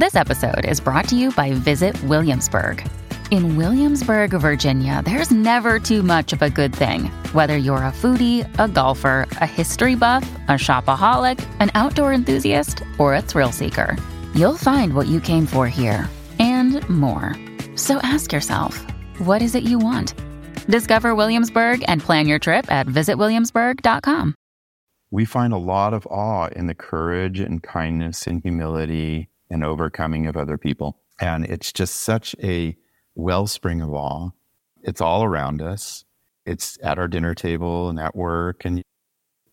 This episode is brought to you by Visit Williamsburg. In Williamsburg, Virginia, there's never too much of a good thing. Whether you're a foodie, a golfer, a history buff, a shopaholic, an outdoor enthusiast, or a thrill seeker, you'll find what you came for here and more. So ask yourself, what is it you want? Discover Williamsburg and plan your trip at visitwilliamsburg.com. We find a lot of awe in the courage and kindness and humility and overcoming of other people. And it's just such a wellspring of awe. It's all around us. It's at our dinner table and at work. And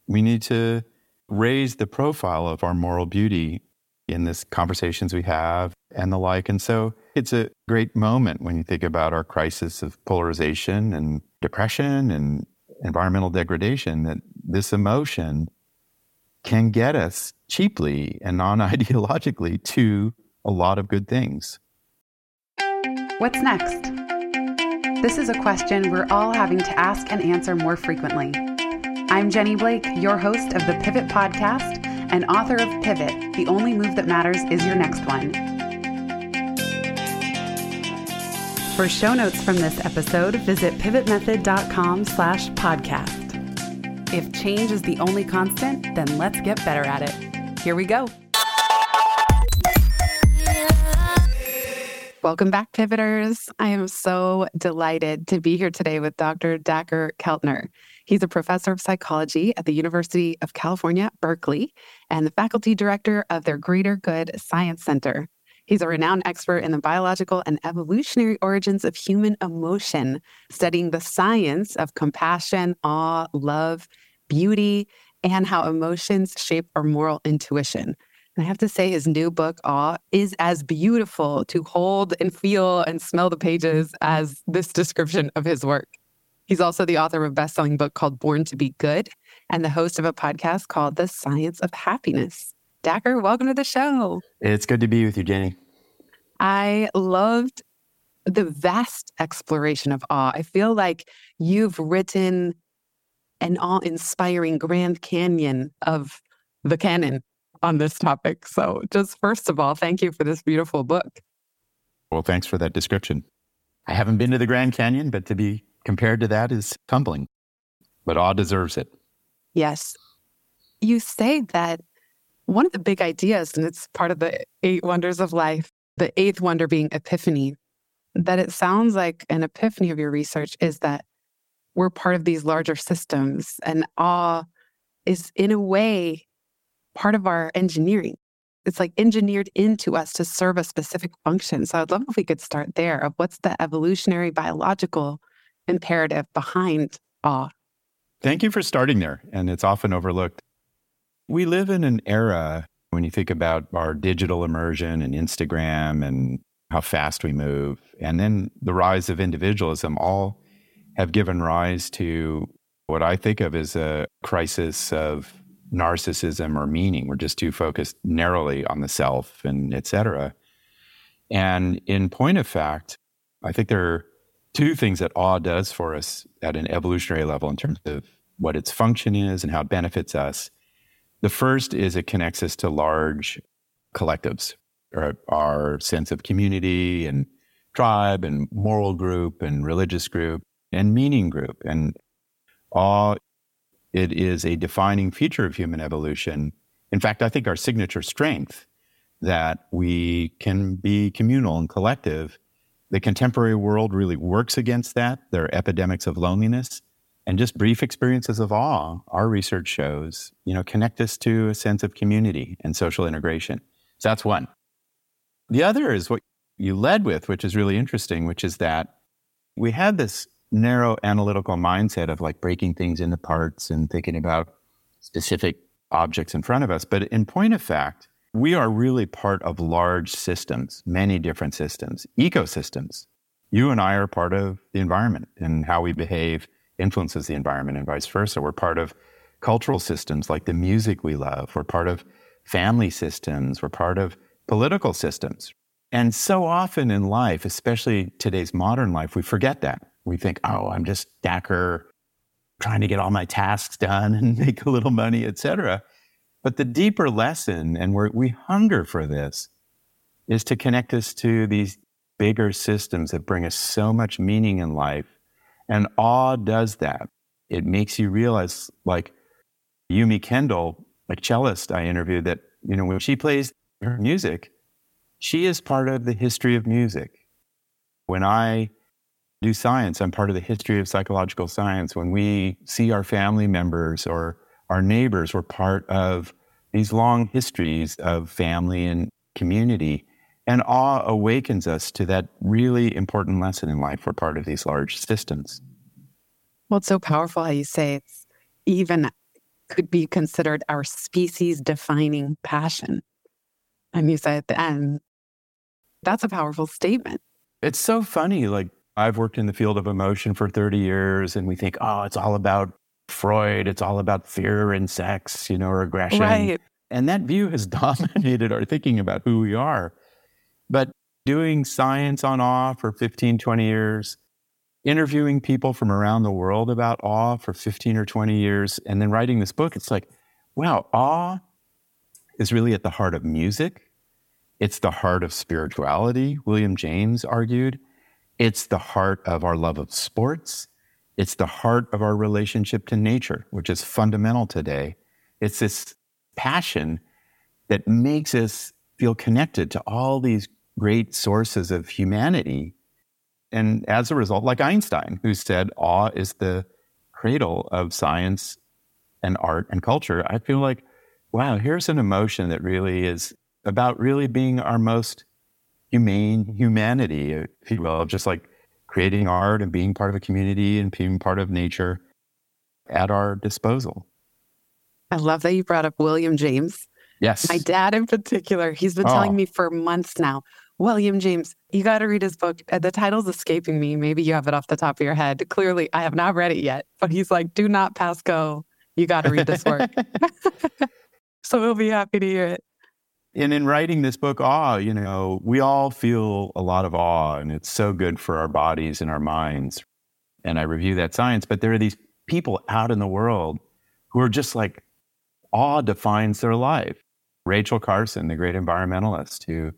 we need to raise the profile of our moral beauty in this conversations we have and the like. And so it's a great moment when you think about our crisis of polarization and depression and environmental degradation that this emotion can get us cheaply and non ideologically to a lot of good things. What's next? This is a question we're all having to ask and answer more frequently. I'm Jenny Blake, your host of the Pivot Podcast and author of Pivot The Only Move That Matters Is Your Next One. For show notes from this episode, visit pivotmethod.com slash podcast. If change is the only constant, then let's get better at it. Here we go. Welcome back, Pivoters. I am so delighted to be here today with Dr. Dacher Keltner. He's a professor of psychology at the University of California, Berkeley, and the faculty director of their Greater Good Science Center. He's a renowned expert in the biological and evolutionary origins of human emotion, studying the science of compassion, awe, love, beauty, and how emotions shape our moral intuition. And I have to say, his new book, Awe, is as beautiful to hold and feel and smell the pages as this description of his work. He's also the author of a best-selling book called Born to Be Good and the host of a podcast called The Science of Happiness. Dacher, welcome to the show. It's good to be with you, Jenny. I loved the vast exploration of awe. I feel like you've written an awe inspiring Grand Canyon of the canon on this topic. So, just first of all, thank you for this beautiful book. Well, thanks for that description. I haven't been to the Grand Canyon, but to be compared to that is tumbling. But awe deserves it. Yes. You say that one of the big ideas, and it's part of the eight wonders of life, the eighth wonder being epiphany, that it sounds like an epiphany of your research is that we're part of these larger systems, and awe is, in a way, part of our engineering. It's like engineered into us to serve a specific function. So I'd love if we could start there of what's the evolutionary biological imperative behind awe. Thank you for starting there. And it's often overlooked. We live in an era when you think about our digital immersion and Instagram and how fast we move, and then the rise of individualism, all have given rise to what I think of as a crisis of narcissism or meaning. We're just too focused narrowly on the self and et cetera. And in point of fact, I think there are two things that awe does for us at an evolutionary level in terms of what its function is and how it benefits us. The first is it connects us to large collectives, or our sense of community and tribe and moral group and religious group and meaning group. And awe it is a defining feature of human evolution. In fact, I think our signature strength that we can be communal and collective. The contemporary world really works against that. There are epidemics of loneliness and just brief experiences of awe. Our research shows, you know, connect us to a sense of community and social integration. So that's one. The other is what you led with, which is really interesting, which is that we had this narrow analytical mindset of like breaking things into parts and thinking about specific objects in front of us. But in point of fact, we are really part of large systems, many different systems, ecosystems. You and I are part of the environment and how we behave influences the environment and vice versa. We're part of cultural systems like the music we love. We're part of family systems. We're part of political systems. And so often in life, especially today's modern life, we forget that. We think, oh, I'm just Dacher trying to get all my tasks done and make a little money, etc. But the deeper lesson, and we we hunger for this, is to connect us to these bigger systems that bring us so much meaning in life. And awe does that. It makes you realize, like Yumi Kendall, a cellist I interviewed, that, you know, when she plays her music, she is part of the history of music. When I do science, I'm part of the history of psychological science. When we see our family members or our neighbors, we're part of these long histories of family and community. And awe awakens us to that really important lesson in life. We're part of these large systems. Well, it's so powerful how you say it's even could be considered our species defining passion. And you say at the end, that's a powerful statement. It's so funny. Like, I've worked in the field of emotion for 30 years, and we think, oh, it's all about Freud, it's all about fear and sex, you know, or aggression. Right. And that view has dominated our thinking about who we are. But doing science on awe for 15, 20 years, interviewing people from around the world about awe for 15 or 20 years, and then writing this book, it's like, wow, awe is really at the heart of music. It's the heart of spirituality, William James argued. It's the heart of our love of sports. It's the heart of our relationship to nature, which is fundamental today. It's this passion that makes us feel connected to all these great sources of humanity. And as a result, like Einstein, who said awe is the cradle of science and art and culture, I feel like, wow, here's an emotion that really is about really being our most humane humanity, if you will, just like creating art and being part of a community and being part of nature at our disposal. I love that you brought up William James. Yes. My dad, in particular, he's been Oh. telling me for months now, William James, you got to read his book. Uh, The title's escaping me. Maybe you have it off the top of your head. Clearly, I have not read it yet, but he's like, do not pass go. You got to read this work. so we'll be happy to hear it. and in writing this book, awe, you know, we all feel a lot of awe, and it's so good for our bodies and our minds. And I review that science, but there are these people out in the world who are just like, awe defines their life. Rachel Carson, the great environmentalist who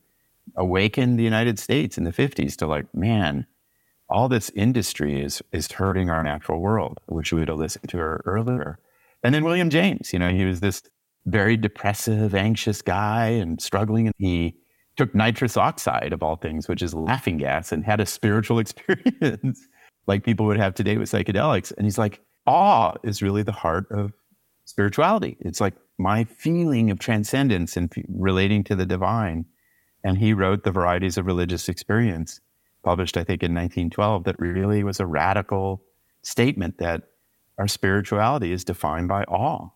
awakened the United States in the 50s to like, man, all this industry is is hurting our natural world. Wish we would have listened to her earlier. And then William James, you know, he was this very depressive, anxious guy and struggling. And he took nitrous oxide, of all things, which is laughing gas, and had a spiritual experience like people would have today with psychedelics. And he's like, awe is really the heart of spirituality. It's like my feeling of transcendence and relating to the divine. And he wrote The Varieties of Religious Experience, published, I think, in 1912, that really was a radical statement that our spirituality is defined by awe.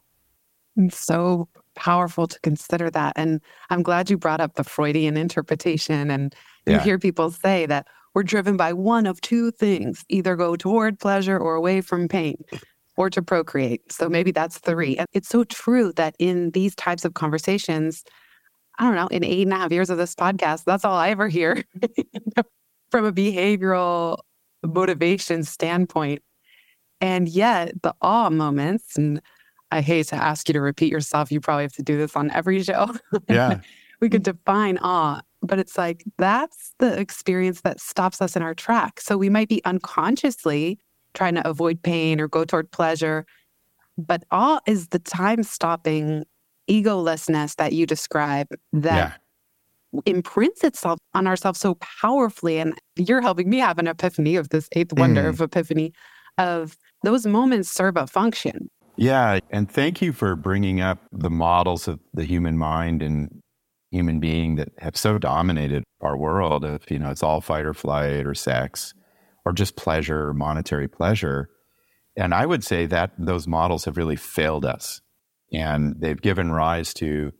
It's so powerful to consider that. And I'm glad you brought up the Freudian interpretation. And you Yeah. hear people say that we're driven by one of two things either go toward pleasure or away from pain or to procreate. So maybe that's three. And it's so true that in these types of conversations, I don't know, in eight and a half years of this podcast, that's all I ever hear from a behavioral motivation standpoint. And yet, the awe moments, and I hate to ask you to repeat yourself. You probably have to do this on every show. Yeah. we could define awe, but it's like that's the experience that stops us in our track. So we might be unconsciously trying to avoid pain or go toward pleasure, but awe is the time stopping egolessness that you describe that yeah. imprints itself on ourselves so powerfully. And you're helping me have an epiphany of this eighth wonder Mm. of epiphany of those moments serve a function. Yeah. And thank you for bringing up the models of the human mind and human being that have so dominated our world. If, you know, it's all fight or flight or sex or just pleasure monetary pleasure. And I would say that those models have really failed us. And they've given rise to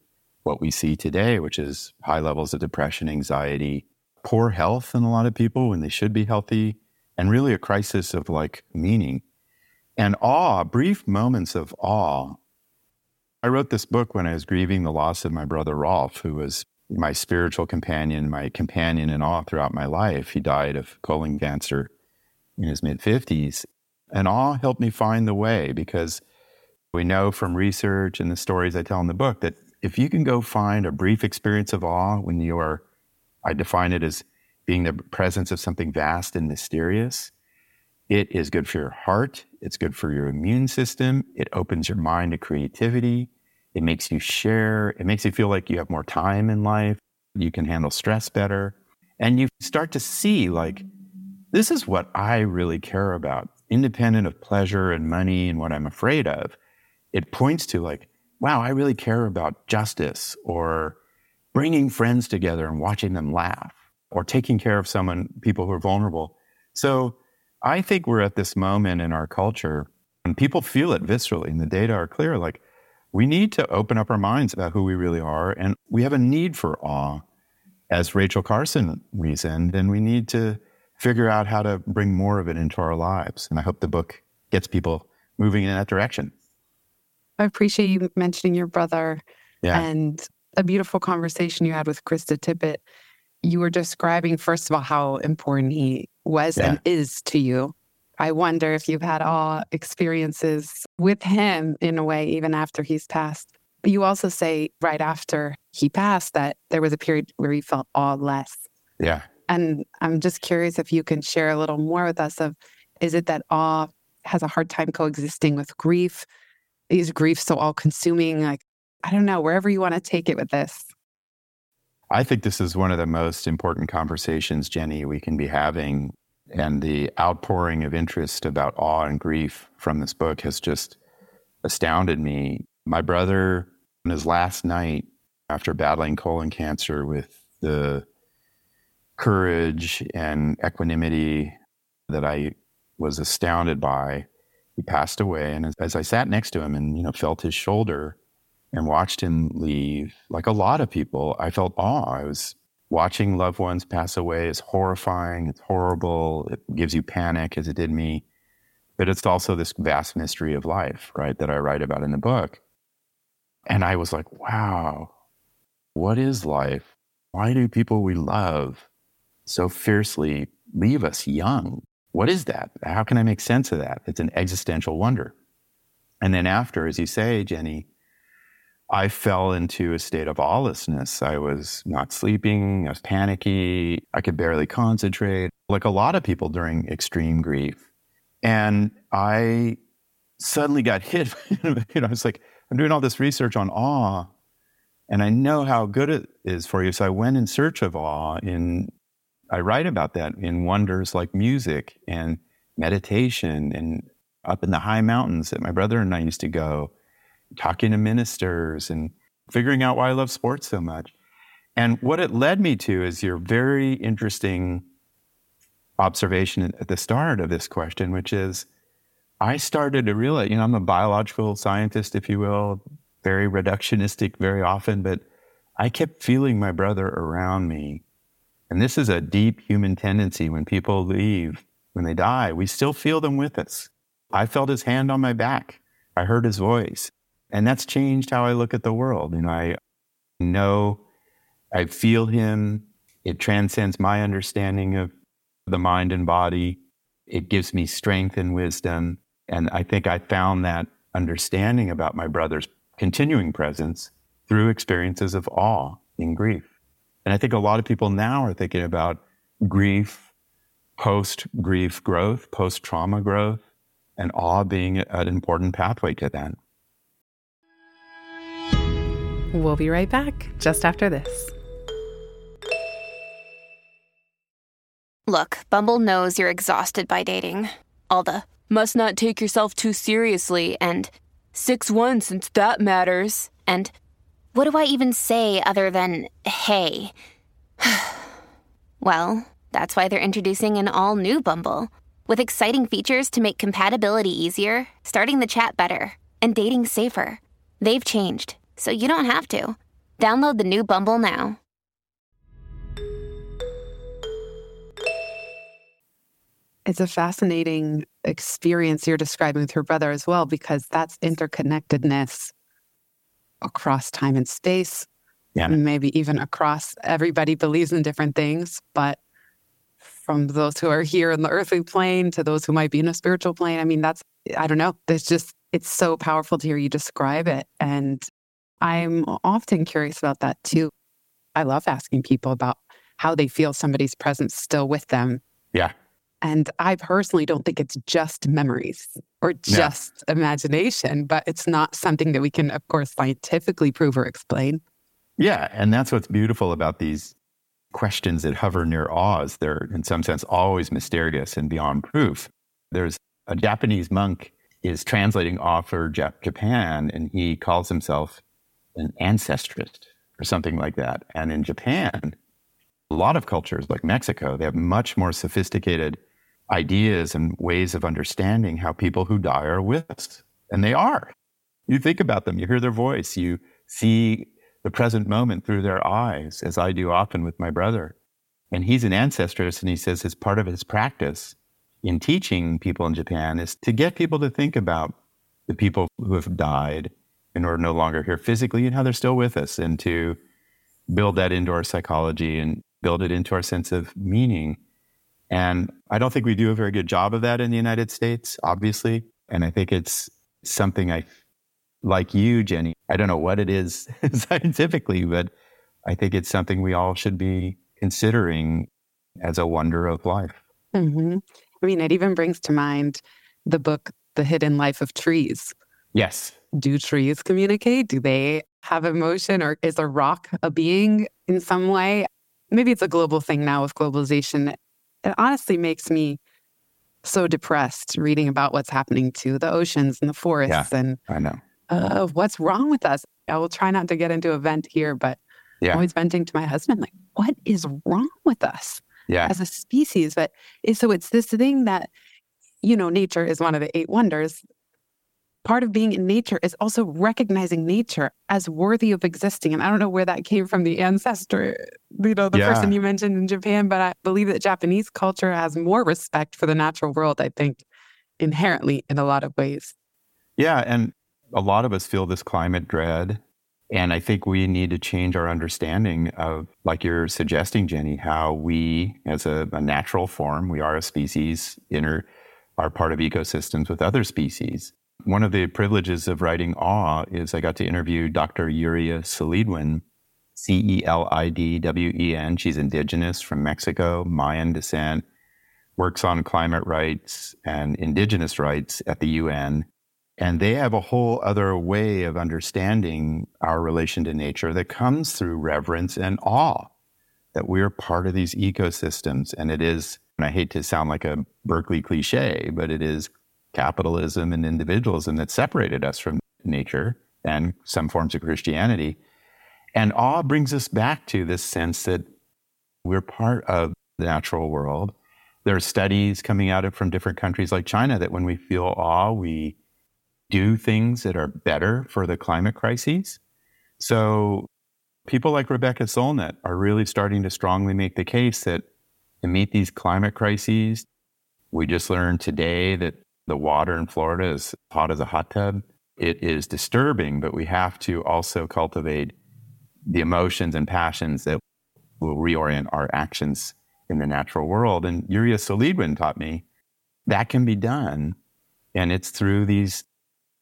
what we see today, which is high levels of depression, anxiety, poor health in a lot of people when they should be healthy, and really a crisis of like meaning and awe, brief moments of awe. I wrote this book when I was grieving the loss of my brother Rolf, who was my spiritual companion, my companion in awe throughout my life. He died of colon cancer in his mid 50s. And awe helped me find the way because we know from research and the stories I tell in the book that if you can go find a brief experience of awe when you are I define it as being the presence of something vast and mysterious. It is good for your heart. It's good for your immune system. It opens your mind to creativity. It makes you share. It makes you feel like you have more time in life. You can handle stress better. And you start to see, like, this is what I really care about, independent of pleasure and money and what I'm afraid of. It points to, like, wow, I really care about justice or bringing friends together and watching them laugh or taking care of someone, people who are vulnerable. So I think we're at this moment in our culture and people feel it viscerally and the data are clear. Like we need to open up our minds about who we really are. And we have a need for awe, as Rachel Carson reasoned, and we need to figure out how to bring more of it into our lives. And I hope the book gets people moving in that direction. I appreciate you mentioning your brother yeah. and a beautiful conversation you had with Krista Tippett. You were describing, first of all, how important he was yeah. and is to you. I wonder if you've had awe experiences with him in a way, even after he's passed. But you also say right after he passed that there was a period where you felt awe less. Yeah. And I'm just curious if you can share a little more with us of is it that awe has a hard time coexisting with grief? Is grief so all consuming? Like, I don't know, wherever you want to take it with this. I think this is one of the most important conversations, Jenny, we can be having. And the outpouring of interest about awe and grief from this book has just astounded me. My brother, on his last night after battling colon cancer with the courage and equanimity that I was astounded by, he passed away. And as, as I sat next to him and, you know, felt his shoulder, and watched him leave, like a lot of people, I felt awe. I was watching loved ones pass away is horrifying, it's horrible, it gives you panic as it did me. But it's also this vast mystery of life, right, that I write about in the book. And I was like, wow, what is life? Why do people we love so fiercely leave us young? What is that? How can I make sense of that? It's an existential wonder. And then after, as you say, Jenny, I fell into a state of awelessness. I was not sleeping. I was panicky. I could barely concentrate, like a lot of people during extreme grief. And I suddenly got hit. you know, I was like, I'm doing all this research on awe, and I know how good it is for you. So I went in search of awe. In I write about that in wonders like music and meditation, and up in the high mountains that my brother and I used to go talking to ministers and figuring out why I love sports so much. And what it led me to is your very interesting observation at the start of this question, which is I started to realize, you know, I'm a biological scientist, if you will, very reductionistic very often, but I kept feeling my brother around me. And this is a deep human tendency when people leave, when they die, we still feel them with us. I felt his hand on my back. I heard his voice. And that's changed how I look at the world. And I know, I feel him. It transcends my understanding of the mind and body. It gives me strength and wisdom. And I think I found that understanding about my brother's continuing presence through experiences of awe in grief. And I think a lot of people now are thinking about grief, post grief growth, post trauma growth, and awe being an important pathway to that. We'll be right back just after this. Look, Bumble knows you're exhausted by dating. All the must not take yourself too seriously and 6 1 since that matters. And what do I even say other than hey? well, that's why they're introducing an all new Bumble with exciting features to make compatibility easier, starting the chat better, and dating safer. They've changed so you don't have to. Download the new Bumble now. It's a fascinating experience you're describing with your brother as well, because that's interconnectedness across time and space. Yeah. Maybe even across everybody believes in different things, but from those who are here in the earthly plane to those who might be in a spiritual plane. I mean, that's, I don't know. It's just, it's so powerful to hear you describe it. And I'm often curious about that too. I love asking people about how they feel somebody's presence still with them. Yeah. And I personally don't think it's just memories or just yeah. imagination, but it's not something that we can, of course, scientifically prove or explain. Yeah. And that's what's beautiful about these questions that hover near awe. They're, in some sense, always mysterious and beyond proof. There's a Japanese monk is translating awe for Japan, and he calls himself an ancestrist or something like that. And in Japan, a lot of cultures like Mexico, they have much more sophisticated ideas and ways of understanding how people who die are with us. And they are. You think about them, you hear their voice, you see the present moment through their eyes, as I do often with my brother. And he's an ancestrist, and he says as part of his practice in teaching people in Japan is to get people to think about the people who have died and are no longer here physically and how they're still with us, and to build that into our psychology and build it into our sense of meaning. And I don't think we do a very good job of that in the United States, obviously. And I think it's something I, like you, Jenny, I don't know what it is scientifically, but I think it's something we all should be considering as a wonder of life. Mm-hmm. I mean, it even brings to mind the book, The Hidden Life of Trees. Yes. Do trees communicate? Do they have emotion or is a rock a being in some way? Maybe it's a global thing now with globalization. It honestly makes me so depressed reading about what's happening to the oceans and the forests yeah, and I know. Uh, what's wrong with us? I will try not to get into a vent here, but yeah. I'm always venting to my husband, like, what is wrong with us yeah. as a species? But so it's this thing that, you know, nature is one of the eight wonders part of being in nature is also recognizing nature as worthy of existing. And I don't know where that came from, the ancestor, you know, the yeah. person you mentioned in Japan, but I believe that Japanese culture has more respect for the natural world, I think, inherently in a lot of ways. Yeah. And a lot of us feel this climate dread. And I think we need to change our understanding of, like you're suggesting, Jenny, how we, as a, a natural form, we are a species, inter, are part of ecosystems with other species one of the privileges of writing Awe is I got to interview Dr. Yuria Celidwen, C E L I D W E N. She's indigenous from Mexico, Mayan descent, works on climate rights and indigenous rights at the UN. And they have a whole other way of understanding our relation to nature that comes through reverence and awe that we're part of these ecosystems. And it is, and I hate to sound like a Berkeley cliche, but it is capitalism and individualism that separated us from nature and some forms of Christianity. And awe brings us back to this sense that we're part of the natural world. There are studies coming out of from different countries like China that when we feel awe, we do things that are better for the climate crises. So people like Rebecca Solnit are really starting to strongly make the case that to meet these climate crises, we just learned today that the water in Florida is hot as a hot tub. It is disturbing, but we have to also cultivate the emotions and passions that will reorient our actions in the natural world. And Yuria Celidwen taught me that can be done. And it's through these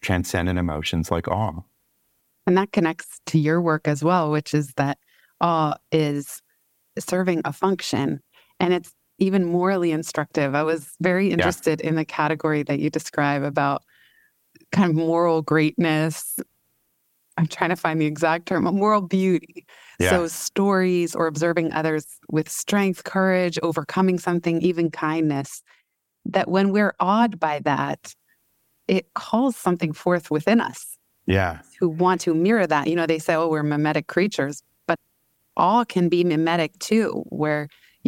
transcendent emotions like awe. And that connects to your work as well, which is that awe is serving a function. And it's even morally instructive. I was very interested yeah. in the category that you describe about kind of moral greatness. I'm trying to find the exact term, moral beauty. Yeah. So, stories or observing others with strength, courage, overcoming something, even kindness. That when we're awed by that, it calls something forth within us. Yeah. Who want to mirror that. You know, they say, oh, we're mimetic creatures, but awe can be mimetic too, where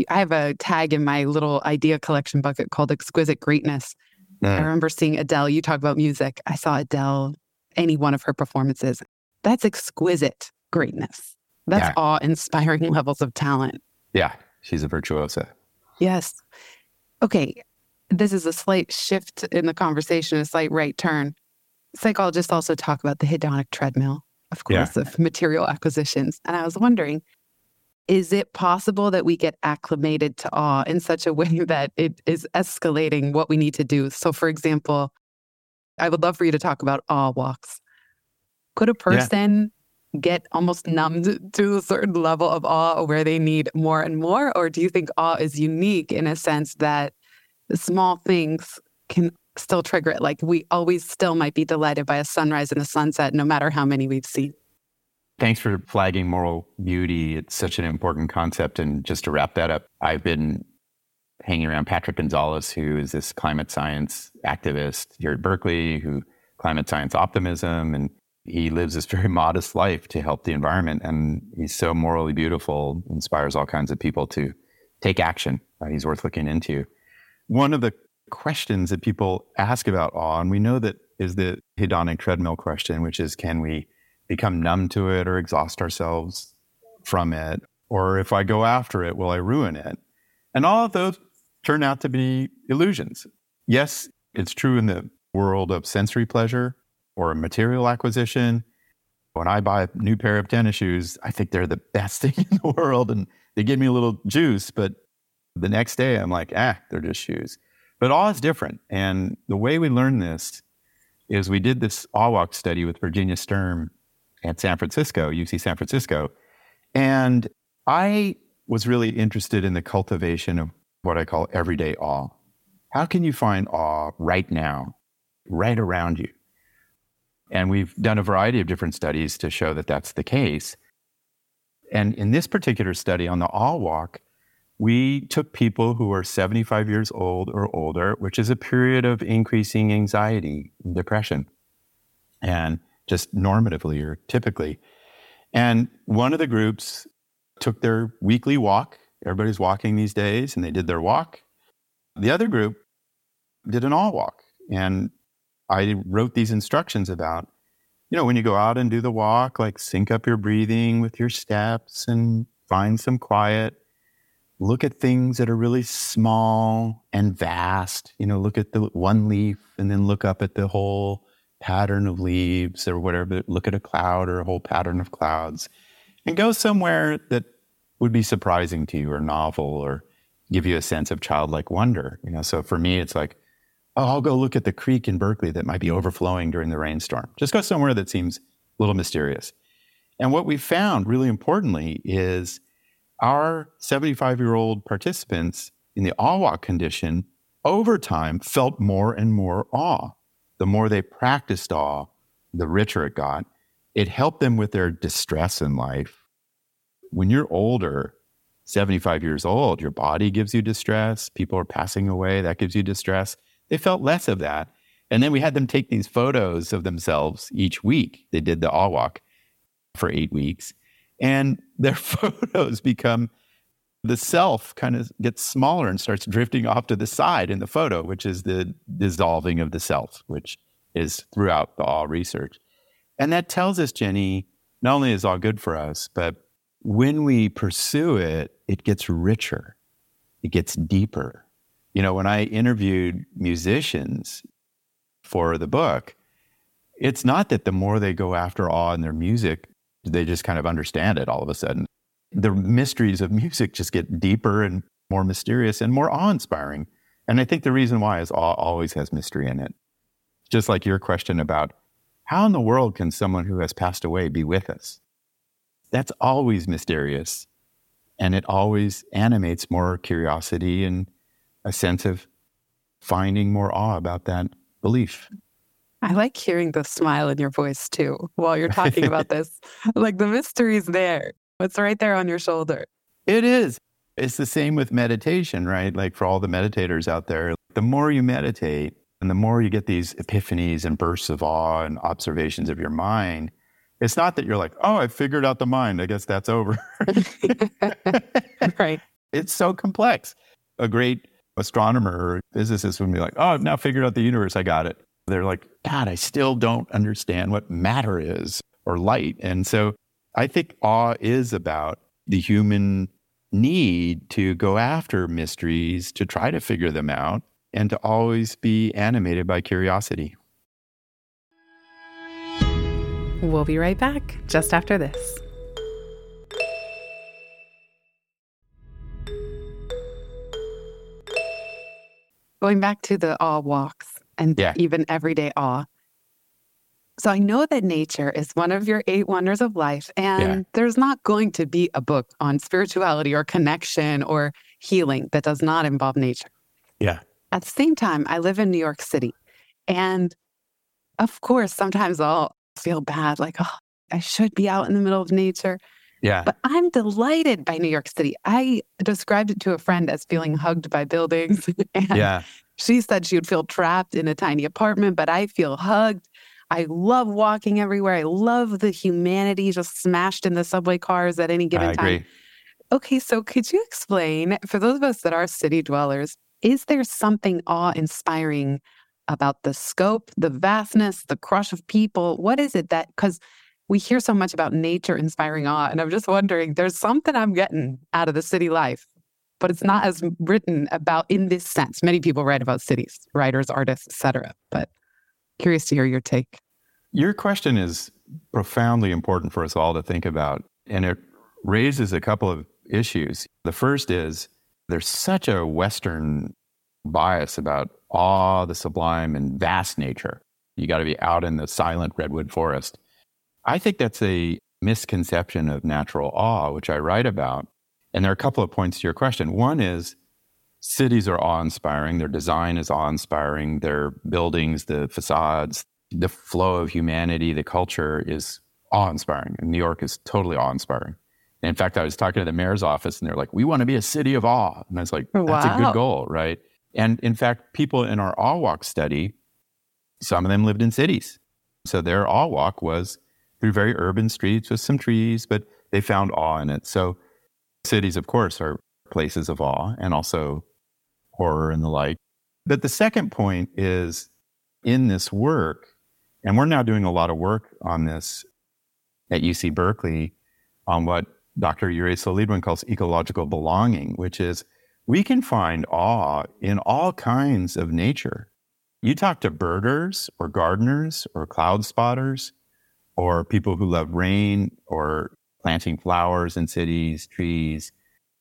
I have a tag in my little idea collection bucket called Exquisite Greatness. I remember seeing Adele. You talk about music. I saw Adele, any one of her performances. That's exquisite greatness. That's yeah. awe inspiring levels of talent. Yeah, she's a virtuosa. Yes. Okay. This is a slight shift in the conversation, a slight right turn. Psychologists also talk about the hedonic treadmill, of course, yeah. of material acquisitions. And I was wondering, is it possible that we get acclimated to awe in such a way that it is escalating what we need to do? So, for example, I would love for you to talk about awe walks. Could a person get almost numbed to a certain level of awe where they need more and more? Or do you think awe is unique in a sense that small things can still trigger it? Like we always still might be delighted by a sunrise and a sunset, no matter how many we've seen. Thanks for flagging moral beauty. It's such an important concept. And just to wrap that up, I've been hanging around Patrick Gonzalez, who is this climate science activist here at Berkeley, who climate science optimism, and he lives this very modest life to help the environment. And he's so morally beautiful, inspires all kinds of people to take action. Uh, he's worth looking into. One of the questions that people ask about awe, and we know that is the hedonic treadmill question, which is can we become numb to it or exhaust ourselves from it? Or if I go after it, will I ruin it? And all of those turn out to be illusions. Yes, it's true in the world of sensory pleasure or material acquisition. When I buy a new pair of tennis shoes, I think they're the best thing in the world and they give me a little juice, but the next day I'm like, ah, they're just shoes. But awe is different. And the way we learn this is we did this walk study with Virginia Sturm at San Francisco, UC San Francisco. And I was really interested in the cultivation of what I call everyday awe. How can you find awe right now, right around you? And we've done a variety of different studies to show that that's the case. And in this particular study on the awe walk, we took people who are 75 years old or older, which is a period of increasing anxiety depression, and just normatively or typically. And one of the groups took their weekly walk. Everybody's walking these days, and they did their walk. The other group did an all walk. And I wrote these instructions about, you know, when you go out and do the walk, like sync up your breathing with your steps and find some quiet. Look at things that are really small and vast. You know, look at the one leaf and then look up at the whole pattern of leaves or whatever. Look at a cloud or a whole pattern of clouds and go somewhere that would be surprising to you or novel or give you a sense of childlike wonder. You know, so for me, it's like, oh, I'll go look at the creek in Berkeley that might be overflowing during the rainstorm. Just go somewhere that seems a little mysterious. And what we found, really importantly, is our 75 year old participants in the awe condition over time felt more and more awe. The more they practiced awe, the richer it got. It helped them with their distress in life when you're older, 75 years old, your body gives you distress. People are passing away. That gives you distress. They felt less of that. And then we had them take these photos of themselves each week. They did the awe walk for eight weeks. And their photos become the self kind of gets smaller and starts drifting off to the side in the photo, which is the dissolving of the self, which is throughout the awe research. And that tells us, Jenny, not only is awe good for us, but when we pursue it, it gets richer, it gets deeper. You know, when I interviewed musicians for the book, it's not that the more they go after awe in their music, they just kind of understand it all of a sudden. The mysteries of music just get deeper and more mysterious and more awe inspiring. And I think the reason why is awe always has mystery in it. Just like your question about how in the world can someone who has passed away be with us? that's always mysterious. And it always animates more curiosity and a sense of finding more awe about that belief. I like hearing the smile in your voice too while you're talking about this. Like the mystery's there. It's right there on your shoulder. It is. It's the same with meditation, right? Like for all the meditators out there, the more you meditate and the more you get these epiphanies and bursts of awe and observations of your mind, it's not that you're like, oh, I figured out the mind. I guess that's over. right. It's so complex. A great astronomer or physicist would be like, oh, I've now figured out the universe. I got it. They're like, God, I still don't understand what matter is or light. And so I think awe is about the human need to go after mysteries, to try to figure them out, and to always be animated by curiosity. We'll be right back just after this. Going back to the awe walks and yeah. even everyday awe, So I know that nature is one of your eight wonders of life, and Yeah. there's not going to be a book on spirituality or connection or healing that does not involve nature. Yeah. At the same time, I live in New York City. And of course, sometimes I'll feel bad, like, oh, I should be out in the middle of nature. Yeah. But I'm delighted by New York City. I described it to a friend as feeling hugged by buildings. and yeah. she said she would feel trapped in a tiny apartment, but I feel hugged. I love walking everywhere. I love the humanity just smashed in the subway cars at any given I time. agree. Okay, so could you explain for those of us that are city dwellers, is there something awe inspiring about the scope, the vastness, the crush of people? What is it that, because we hear so much about nature inspiring awe, and I'm just wondering, there's something I'm getting out of the city life, but it's not as written about in this sense. Many people write about cities, writers, artists, etc. But curious to hear your take. Your question is profoundly important for us all to think about, and it raises a couple of issues. The first is there's such a Western bias about awe, the sublime, and vast nature. You got to be out in the silent redwood forest. I think that's a misconception of natural awe, which I write about. And there are a couple of points to your question. One is cities are awe inspiring, their design is awe inspiring, their buildings, the facades, the flow of humanity, the culture is awe inspiring. And New York is totally awe inspiring. In fact, I was talking to the mayor's office and they're like, we want to be a city of awe. And I was like, oh, that's a good goal, right? And in fact, people in our awe walk study, some of them lived in cities. So their awe walk was through very urban streets with some trees, but they found awe in it. So cities, of course, are places of awe and also horror and the like. But the second point is in this work, and we're now doing a lot of work on this at UC Berkeley on what Dr. Yuria Celidwen calls ecological belonging, which is we can find awe in all kinds of nature. You talk to birders or gardeners or cloud spotters or people who love rain or planting flowers in cities, trees.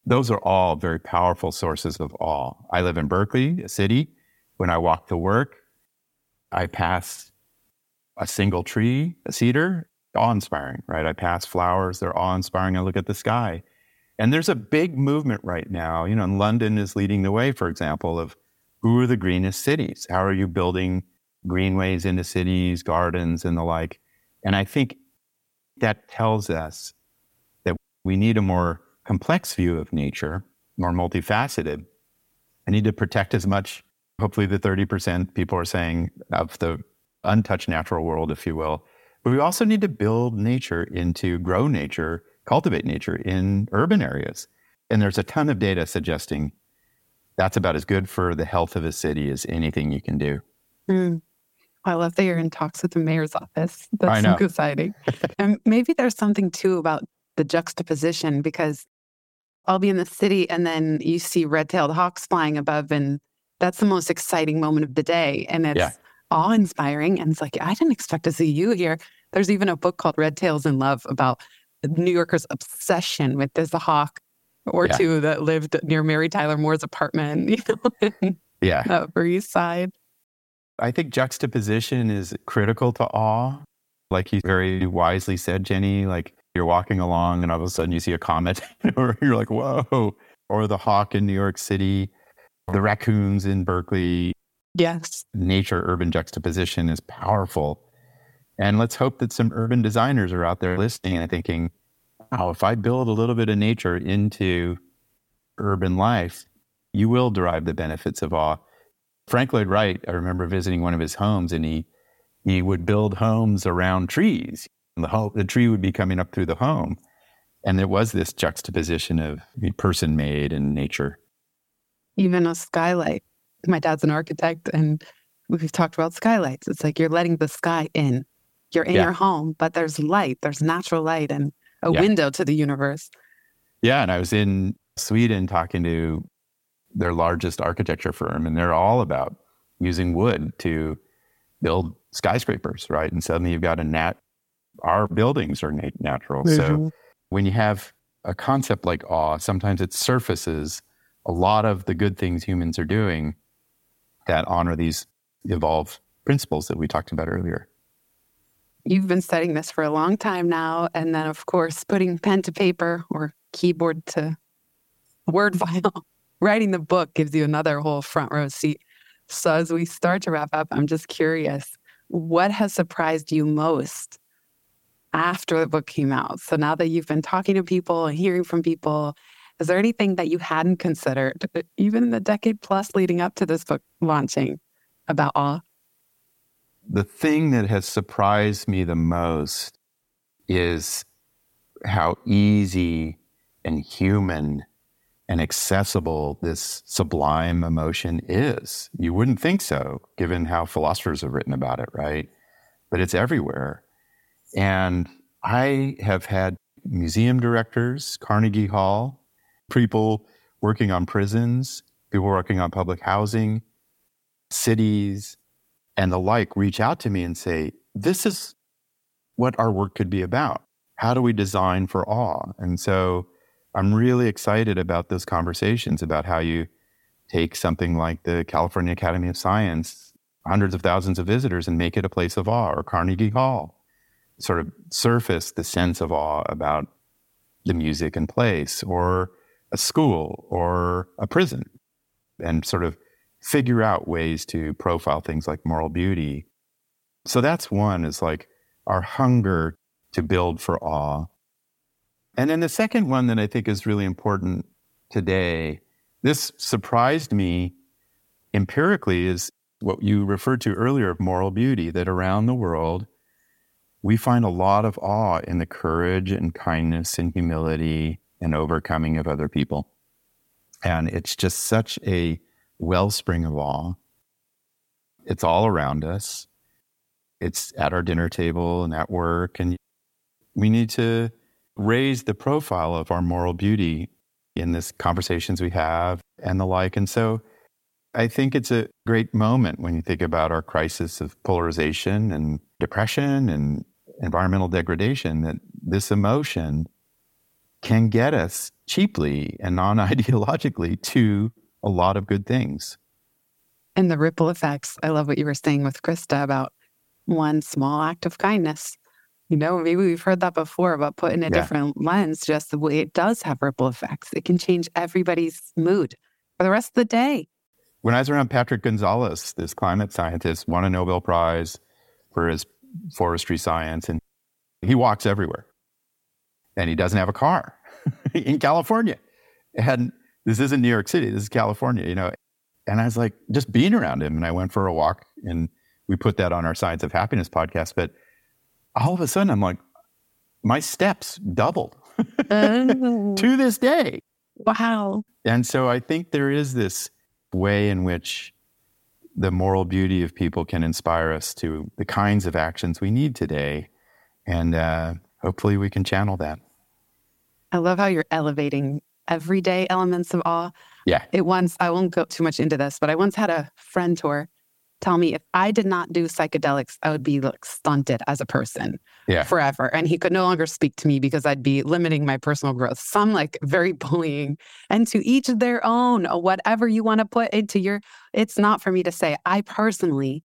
Those are all very powerful sources of awe. I live in Berkeley, a city. When I walk to work, I pass a single tree, a cedar, awe inspiring, right? I pass flowers, they're awe inspiring. I look at the sky. And there's a big movement right now. You know, London is leading the way, for example, of who are the greenest cities? How are you building greenways into cities, gardens, and the like? And I think that tells us that we need a more complex view of nature, more multifaceted. I need to protect as much, hopefully, the 30% people are saying of the untouched natural world, if you will. But we also need to build nature into, grow nature, cultivate nature in urban areas. And there's a ton of data suggesting that's about as good for the health of a city as anything you can do. Mm. I love that you're in talks with the mayor's office. That's so exciting. and maybe there's something too about the juxtaposition because I'll be in the city and then you see red-tailed hawks flying above, and that's the most exciting moment of the day. And it's Yeah. awe-inspiring. And it's like, I didn't expect to see you here. There's even a book called Red Tails in Love about New Yorkers' obsession with this hawk or Yeah. two that lived near Mary Tyler Moore's apartment, you know, in Yeah. the Upper East Side. I think juxtaposition is critical to awe. Like you very wisely said, Jenny, like you're walking along and all of a sudden you see a comet, or you're like, whoa, or the hawk in New York City, the raccoons in Berkeley. Yes. Nature urban juxtaposition is powerful. And let's hope that some urban designers are out there listening and thinking, wow, if I build a little bit of nature into urban life, you will derive the benefits of awe. Frank Lloyd Wright, I remember visiting one of his homes and he he would build homes around trees. The home, the tree would be coming up through the home. And there was this juxtaposition of person made and nature. even a skylight. My dad's an architect, and we've talked about skylights. It's like you're letting the sky in. You're in Yeah. your home, but there's light, there's natural light, and a Yeah. window to the universe. Yeah, and I was in Sweden talking to their largest architecture firm, and they're all about using wood to build skyscrapers, right? And suddenly you've got a nat. Our buildings are nat- natural, so mm-hmm. when you have a concept like awe, sometimes it surfaces a lot of the good things humans are doing that honor these evolved principles that we talked about earlier. you've been studying this for a long time now. And then, of course, putting pen to paper or keyboard to word file, writing the book gives you another whole front row seat. So, as we start to wrap up, I'm just curious what has surprised you most after the book came out? So, now that you've been talking to people and hearing from people, is there anything that you hadn't considered, uh, even in the decade plus leading up to this book launching, about awe? The thing that has surprised me the most is how easy and human and accessible this sublime emotion is. You wouldn't think so, given how philosophers have written about it, right? But it's everywhere. And I have had museum directors, Carnegie Hall, people working on prisons, people working on public housing, cities, and the like reach out to me and say, This is what our work could be about. How do we design for awe? And so I'm really excited about those conversations about how you take something like the California Academy of Science, hundreds of thousands of visitors, and make it a place of awe, or Carnegie Hall, sort of surface the sense of awe about the music and place, or a school, or a prison, and sort of figure out ways to profile things like moral beauty. So that's one is like our hunger to build for awe and then the second one that I think is really important today, this surprised me empirically, is what you referred to earlier of moral beauty, that around the world, we find a lot of awe in the courage and kindness and humility and overcoming of other people. And it's just such a wellspring of awe. It's all around us. It's at our dinner table and at work. And we need to raise the profile of our moral beauty in this conversations we have and the like. And so I think it's a great moment when you think about our crisis of polarization and depression and environmental degradation that this emotion can get us cheaply and non ideologically to a lot of good things. And the ripple effects. I love what you were saying with Krista about one small act of kindness you know, maybe we've heard that before but put in a yeah. different lens, just the way it does have ripple effects. It can change everybody's mood for the rest of the day. When I was around Patrick Gonzalez, this climate scientist, won a Nobel Prize for his forestry science, and he walks everywhere. And he doesn't have a car in California. And this isn't New York City, this is California, you know. And I was like, just being around him. And I went for a walk, and we put that on our Science of Happiness podcast. But all of a sudden I'm like, my steps doubled oh. to this day. Wow. And so I think there is this way in which the moral beauty of people can inspire us to the kinds of actions we need today. And uh, hopefully we can channel that. I love how you're elevating everyday elements of awe. Yeah. It once, I won't go too much into this, but I once had a friend tour tell me if I did not do psychedelics, I would be like stunted as a person yeah. forever. And he could no longer speak to me because I'd be limiting my personal growth. Some like very bullying. And to each their own, uh, whatever you want to put into your, it's not for me to say. I personally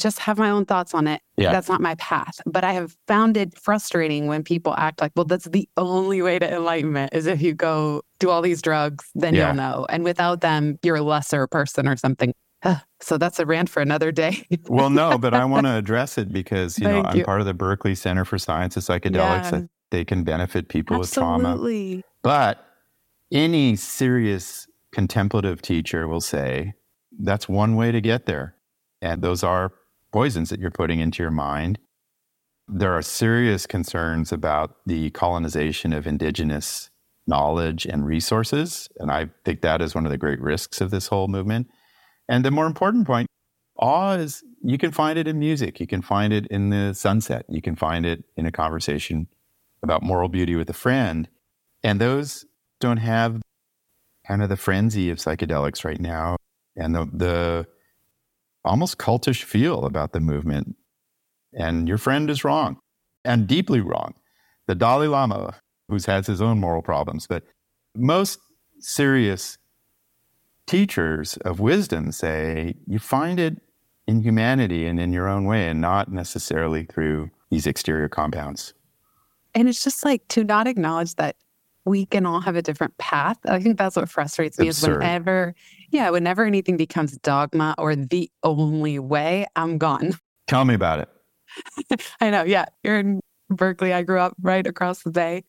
just have my own thoughts on it. Yeah. That's not my path. But I have found it frustrating when people act like, well, that's the only way to enlightenment is if you go do all these drugs, then yeah. you'll know. And without them, you're a lesser person or something. So that's a rant for another day. well, no, but I want to address it because, you know, I'm you. part of the Berkeley Center for Science of Psychedelics. Yeah. That they can benefit people Absolutely. with trauma. But any serious contemplative teacher will say that's one way to get there. And those are poisons that you're putting into your mind. There are serious concerns about the colonization of indigenous knowledge and resources. And I think that is one of the great risks of this whole movement. And the more important point, awe is you can find it in music, you can find it in the sunset, you can find it in a conversation about moral beauty with a friend. And those don't have kind of the frenzy of psychedelics right now and the, the almost cultish feel about the movement. And your friend is wrong and deeply wrong. The Dalai Lama, who's has his own moral problems, but most serious teachers of wisdom say you find it in humanity and in your own way and not necessarily through these exterior compounds. And it's just like to not acknowledge that we can all have a different path. I think that's what frustrates me Absurd. is whenever, yeah, whenever anything becomes dogma or the only way, I'm gone. Tell me about it. I know. Yeah. You're in Berkeley. I grew up right across the bay.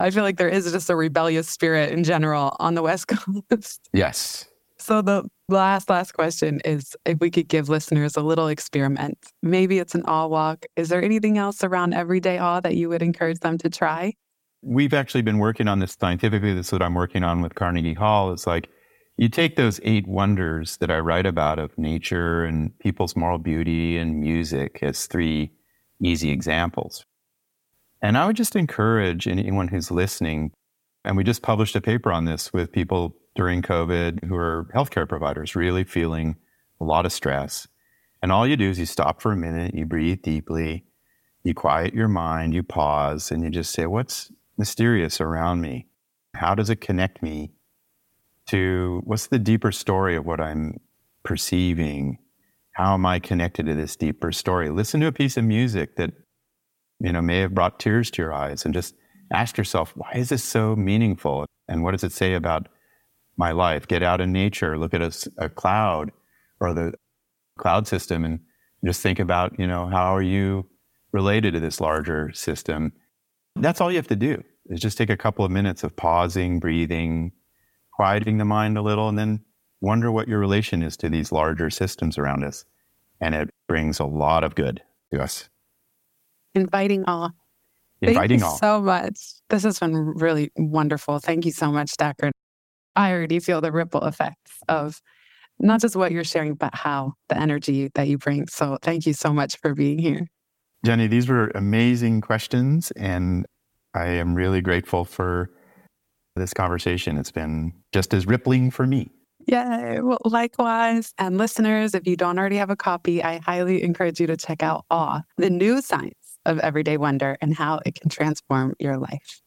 I feel like there is just a rebellious spirit in general on the West Coast. Yes. So the last last question is if we could give listeners a little experiment. Maybe it's an awe walk. Is there anything else around everyday awe that you would encourage them to try? We've actually been working on this scientifically. This is what I'm working on with Carnegie Hall. It's like you take those eight wonders that I write about of nature and people's moral beauty and music as three easy examples. And I would just encourage anyone who's listening, and we just published a paper on this with people during COVID who are healthcare providers really feeling a lot of stress. And all you do is you stop for a minute, you breathe deeply, you quiet your mind, you pause, and you just say, What's mysterious around me? How does it connect me to what's the deeper story of what I'm perceiving? How am I connected to this deeper story? Listen to a piece of music that you know, may have brought tears to your eyes and just ask yourself, why is this so meaningful? And what does it say about my life? Get out in nature, look at a, a cloud or the cloud system and just think about, you know, how are you related to this larger system? That's all you have to do is just take a couple of minutes of pausing, breathing, quieting the mind a little, and then wonder what your relation is to these larger systems around us. And it brings a lot of good to us inviting all. Inviting Thank you all. so much. This has been really wonderful. Thank you so much, Dacher. I already feel the ripple effects of not just what you're sharing, but how the energy that you bring. So thank you so much for being here. Jenny, these were amazing questions, and I am really grateful for this conversation. It's been just as rippling for me. Yeah, well, likewise. And listeners, if you don't already have a copy, I highly encourage you to check out Awe, the new science of everyday wonder and how it can transform your life.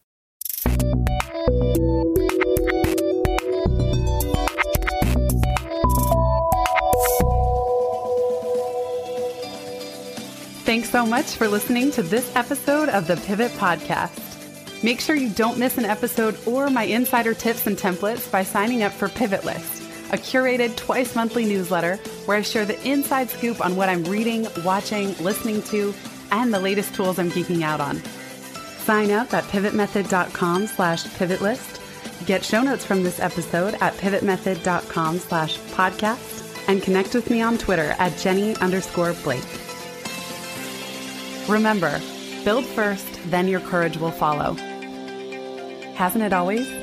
Thanks so much for listening to this episode of the Pivot Podcast. Make sure you don't miss an episode or my insider tips and templates by signing up for Pivot List, a curated twice monthly newsletter where I share the inside scoop on what I'm reading, watching, listening to, and the latest tools I'm geeking out on. Sign up at pivotmethod.com slash pivotlist. Get show notes from this episode at pivotmethod.com slash podcast and connect with me on Twitter at Jenny underscore Blake. Remember, build first, then your courage will follow. Hasn't it always?